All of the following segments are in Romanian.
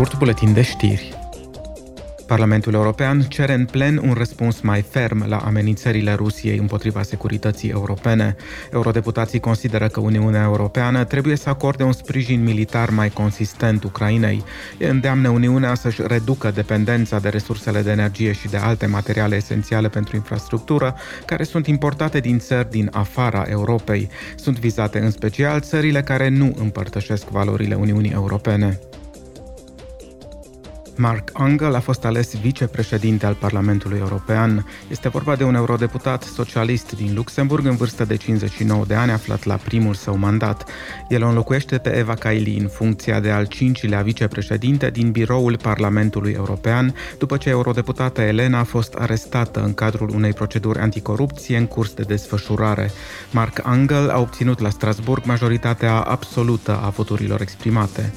scurt buletin de știri. Parlamentul European cere în plen un răspuns mai ferm la amenințările Rusiei împotriva securității europene. Eurodeputații consideră că Uniunea Europeană trebuie să acorde un sprijin militar mai consistent Ucrainei. Îndeamnă Uniunea să-și reducă dependența de resursele de energie și de alte materiale esențiale pentru infrastructură, care sunt importate din țări din afara Europei. Sunt vizate în special țările care nu împărtășesc valorile Uniunii Europene. Mark Angel a fost ales vicepreședinte al Parlamentului European. Este vorba de un eurodeputat socialist din Luxemburg în vârstă de 59 de ani, aflat la primul său mandat. El o înlocuiește pe Eva Kaili în funcția de al cincilea vicepreședinte din biroul Parlamentului European, după ce eurodeputata Elena a fost arestată în cadrul unei proceduri anticorupție în curs de desfășurare. Mark Angel a obținut la Strasburg majoritatea absolută a voturilor exprimate.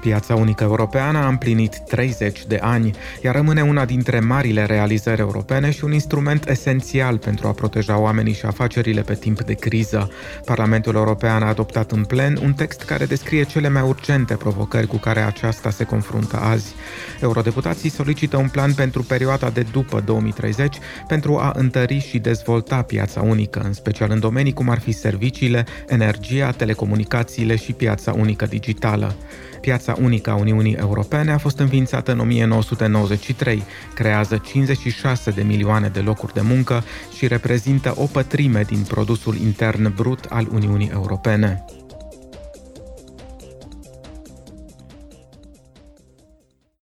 Piața unică europeană a împlinit 30 de ani, iar rămâne una dintre marile realizări europene și un instrument esențial pentru a proteja oamenii și afacerile pe timp de criză. Parlamentul European a adoptat în plen un text care descrie cele mai urgente provocări cu care aceasta se confruntă azi. Eurodeputații solicită un plan pentru perioada de după 2030 pentru a întări și dezvolta piața unică, în special în domenii cum ar fi serviciile, energia, telecomunicațiile și piața unică digitală. Piața unică a Uniunii Europene a fost înființată în 1993, creează 56 de milioane de locuri de muncă și reprezintă o pătrime din produsul intern brut al Uniunii Europene.